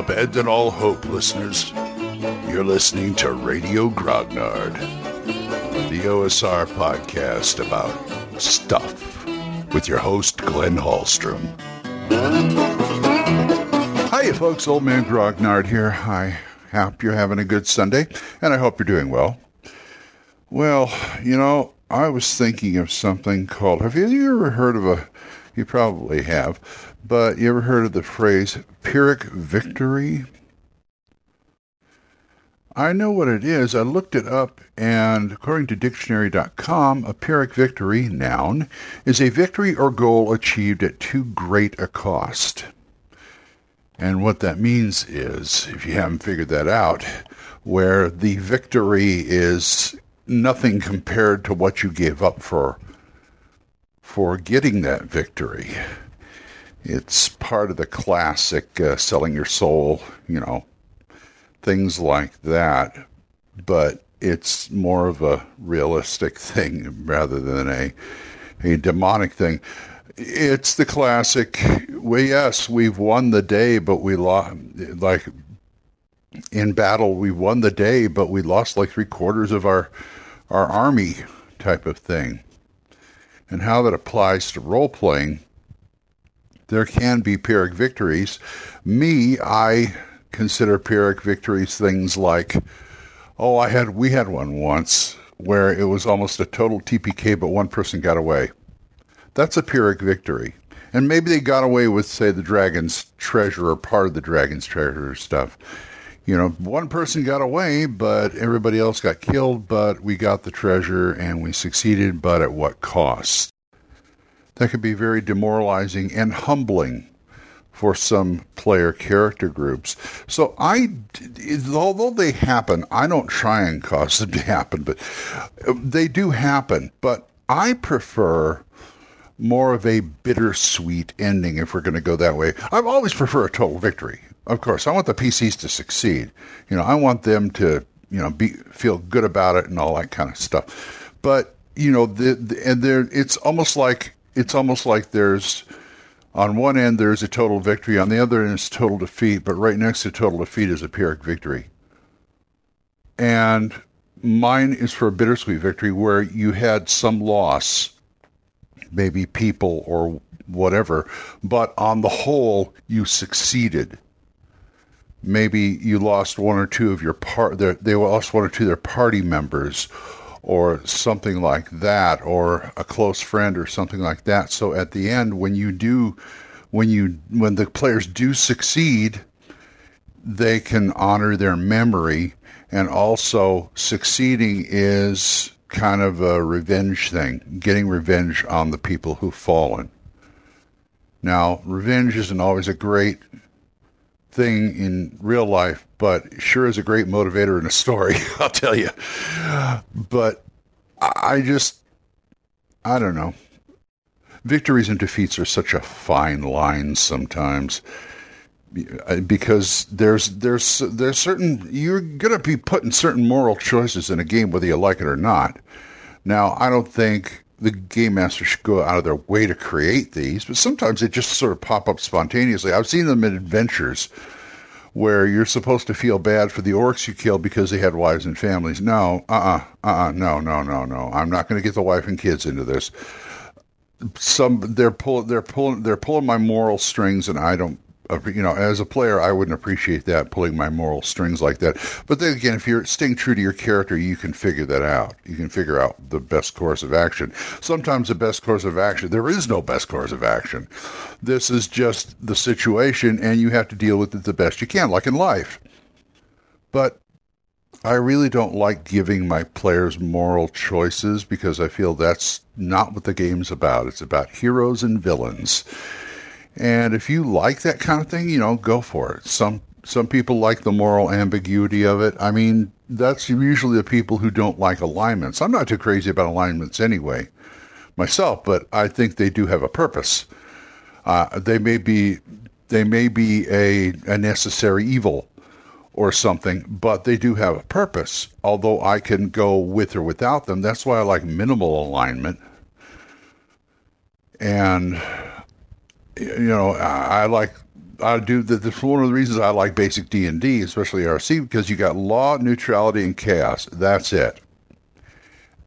Abandon all hope, listeners. You're listening to Radio Grognard, the OSR podcast about stuff with your host, Glenn Hallstrom. Hiya, folks. Old Man Grognard here. I hope you're having a good Sunday, and I hope you're doing well. Well, you know, I was thinking of something called. Have you ever heard of a? You probably have, but you ever heard of the phrase Pyrrhic victory? I know what it is. I looked it up, and according to dictionary.com, a Pyrrhic victory, noun, is a victory or goal achieved at too great a cost. And what that means is, if you haven't figured that out, where the victory is nothing compared to what you gave up for for getting that victory. It's part of the classic uh, selling your soul, you know, things like that. But it's more of a realistic thing rather than a a demonic thing. It's the classic. Well, yes, we've won the day, but we lost. Like in battle, we won the day, but we lost like three quarters of our our army type of thing. And how that applies to role playing, there can be Pyrrhic victories. Me, I consider Pyrrhic victories things like, oh, I had we had one once where it was almost a total TPK, but one person got away. That's a Pyrrhic victory. And maybe they got away with, say, the dragon's treasure or part of the dragon's treasure stuff you know, one person got away, but everybody else got killed, but we got the treasure and we succeeded, but at what cost? That can be very demoralizing and humbling for some player character groups. So I, although they happen, I don't try and cause them to happen, but they do happen. But I prefer more of a bittersweet ending if we're going to go that way. I always prefer a total victory. Of course, I want the PCs to succeed. You know, I want them to, you know, be feel good about it and all that kind of stuff. But you know, the, the and there, it's almost like it's almost like there's on one end there's a total victory, on the other end is total defeat, but right next to total defeat is a Pyrrhic victory. And mine is for a bittersweet victory where you had some loss, maybe people or whatever, but on the whole you succeeded maybe you lost one or two of your part they lost one or two of their party members or something like that or a close friend or something like that. So at the end when you do when you when the players do succeed they can honor their memory. And also succeeding is kind of a revenge thing getting revenge on the people who've fallen. Now revenge isn't always a great thing in real life, but sure is a great motivator in a story, I'll tell you. But I just, I don't know. Victories and defeats are such a fine line sometimes uh, because there's there's there's certain you're going to be putting certain moral choices in a game whether you like it or not. Now, I don't think the game master should go out of their way to create these, but sometimes they just sort of pop up spontaneously. I've seen them in adventures where you're supposed to feel bad for the orcs you killed because they had wives and families. No, uh uh-uh, uh, no, no, no, no. I'm not going to get the wife and kids into this. Some they're pulling, they're pulling, they're pulling my moral strings, and I don't you know, as a player, I wouldn't appreciate that pulling my moral strings like that. But then again, if you're staying true to your character, you can figure that out. You can figure out the best course of action. Sometimes the best course of action, there is no best course of action. This is just the situation, and you have to deal with it the best you can, like in life. But I really don't like giving my players moral choices because I feel that's not what the game's about. It's about heroes and villains. And if you like that kind of thing, you know, go for it. Some some people like the moral ambiguity of it. I mean, that's usually the people who don't like alignments. I'm not too crazy about alignments anyway, myself, but I think they do have a purpose. Uh, they may be they may be a, a necessary evil or something, but they do have a purpose. Although I can go with or without them. That's why I like minimal alignment. And you know, I like I do that. That's one of the reasons I like basic D and D, especially RC, because you got law, neutrality, and chaos. That's it.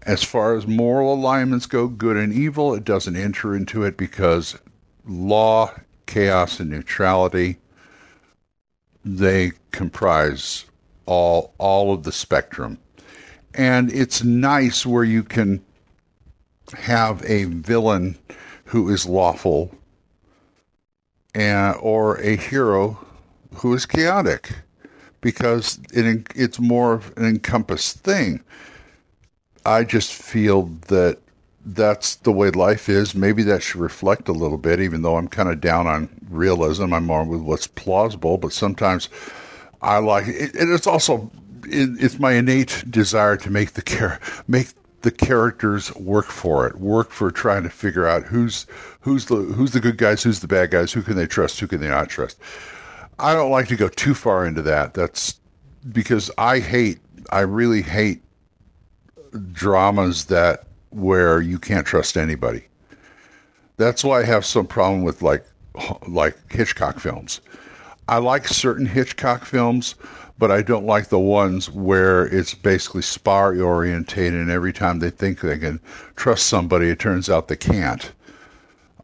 As far as moral alignments go, good and evil, it doesn't enter into it because law, chaos, and neutrality they comprise all all of the spectrum. And it's nice where you can have a villain who is lawful and, or a hero who is chaotic because it, it's more of an encompassed thing. I just feel that that's the way life is. Maybe that should reflect a little bit, even though I'm kind of down on realism. I'm more with what's plausible, but sometimes I like it. And it's also it's my innate desire to make the care make the characters work for it, work for trying to figure out who's who's the who's the good guys, who's the bad guys, who can they trust, who can they not trust. I don't like to go too far into that. That's because I hate, I really hate dramas that where you can't trust anybody. That's why I have some problem with like like Hitchcock films. I like certain Hitchcock films, but I don't like the ones where it's basically spy orientated and every time they think they can trust somebody, it turns out they can't.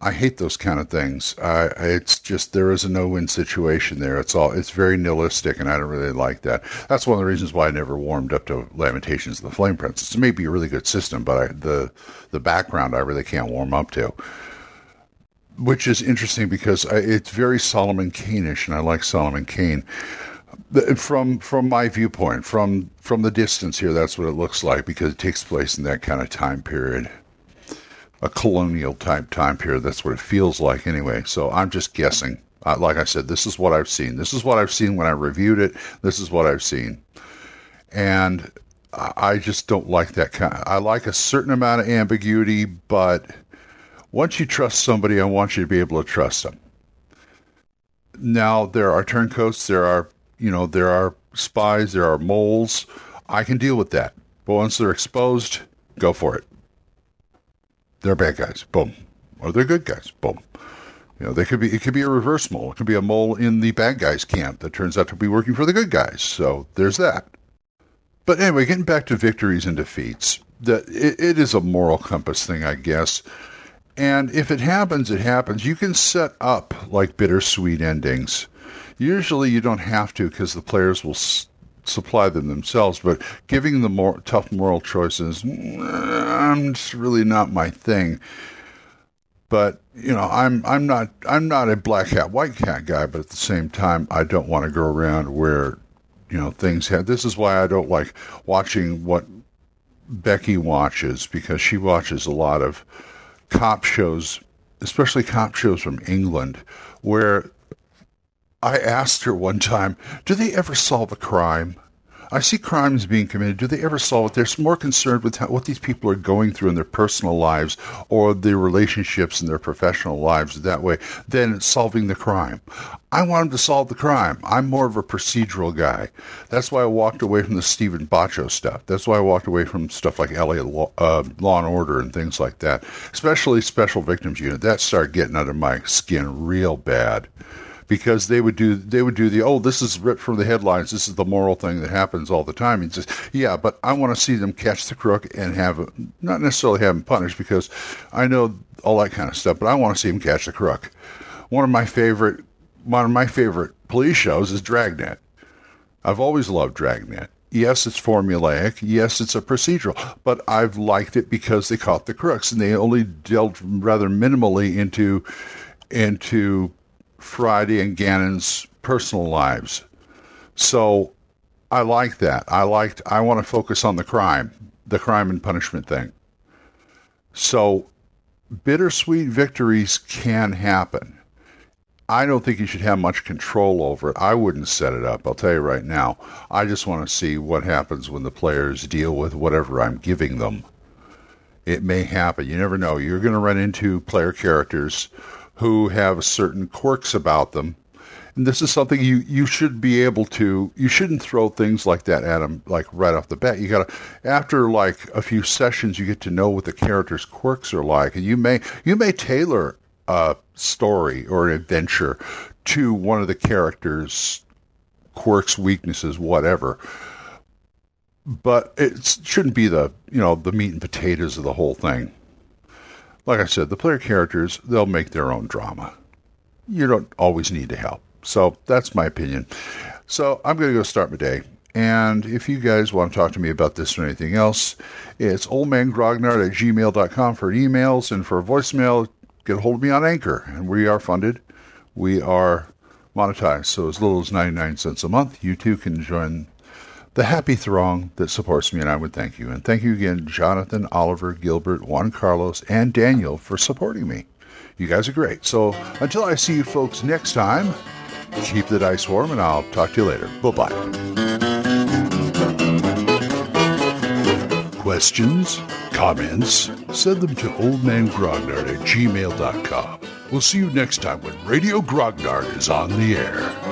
I hate those kind of things. Uh, it's just there is a no-win situation there. It's all it's very nihilistic, and I don't really like that. That's one of the reasons why I never warmed up to Lamentations of the Flame Princess. It may be a really good system, but I, the the background I really can't warm up to. Which is interesting because I, it's very Solomon Kane'ish, and I like Solomon Kane. From from my viewpoint, from from the distance here, that's what it looks like because it takes place in that kind of time period a colonial type time period. That's what it feels like anyway. So I'm just guessing. Uh, like I said, this is what I've seen. This is what I've seen when I reviewed it. This is what I've seen. And I just don't like that kind. Of, I like a certain amount of ambiguity, but once you trust somebody, I want you to be able to trust them. Now there are turncoats, there are you know there are spies, there are moles. I can deal with that, but once they're exposed, go for it they're bad guys. Boom. Or they're good guys. Boom. You know, they could be. It could be a reverse mole. It could be a mole in the bad guys camp that turns out to be working for the good guys. So there's that. But anyway, getting back to victories and defeats, that it, it is a moral compass thing, I guess. And if it happens, it happens. You can set up like bittersweet endings. Usually, you don't have to because the players will supply them themselves, but giving them more tough moral choices, mm, it's really not my thing. But you know, I'm I'm not I'm not a black hat white cat guy, but at the same time, I don't want to go around where you know things have. This is why I don't like watching what Becky watches because she watches a lot of cop shows, especially cop shows from England, where I asked her one time, do they ever solve a crime? I see crimes being committed. Do they ever solve it? They're more concerned with how, what these people are going through in their personal lives or their relationships in their professional lives that way than solving the crime. I want them to solve the crime. I'm more of a procedural guy. That's why I walked away from the Steven Bochco stuff. That's why I walked away from stuff like LA Law, uh, Law and Order and things like that, especially Special Victims Unit. That started getting under my skin real bad because they would do they would do the oh this is ripped from the headlines this is the moral thing that happens all the time he says yeah but I want to see them catch the crook and have not necessarily have him punished because I know all that kind of stuff but I want to see him catch the crook. One of my favorite one of my favorite police shows is Dragnet. I've always loved Dragnet. Yes, it's formulaic. Yes, it's a procedural, but I've liked it because they caught the crooks and they only dealt rather minimally into into Friday and Gannon's personal lives. So I like that. I liked I want to focus on the crime, the crime and punishment thing. So bittersweet victories can happen. I don't think you should have much control over it. I wouldn't set it up. I'll tell you right now. I just want to see what happens when the players deal with whatever I'm giving them. It may happen. You never know. You're going to run into player characters who have certain quirks about them. And this is something you, you should be able to, you shouldn't throw things like that at them, like right off the bat. You gotta, after like a few sessions, you get to know what the character's quirks are like. And you may, you may tailor a story or an adventure to one of the characters' quirks, weaknesses, whatever. But it shouldn't be the you know the meat and potatoes of the whole thing. Like I said, the player characters they'll make their own drama. You don't always need to help. So that's my opinion. So I'm going to go start my day. And if you guys want to talk to me about this or anything else, it's oldmangrognard at gmail.com for emails and for voicemail. Get a hold of me on Anchor, and we are funded. We are monetized, so as little as 99 cents a month, you too can join the happy throng that supports me, and I would thank you. And thank you again, Jonathan, Oliver, Gilbert, Juan Carlos, and Daniel for supporting me. You guys are great. So until I see you folks next time, keep the dice warm, and I'll talk to you later. Bye bye. Questions? Comments? Send them to oldmangrognard at gmail.com. We'll see you next time when Radio Grognard is on the air.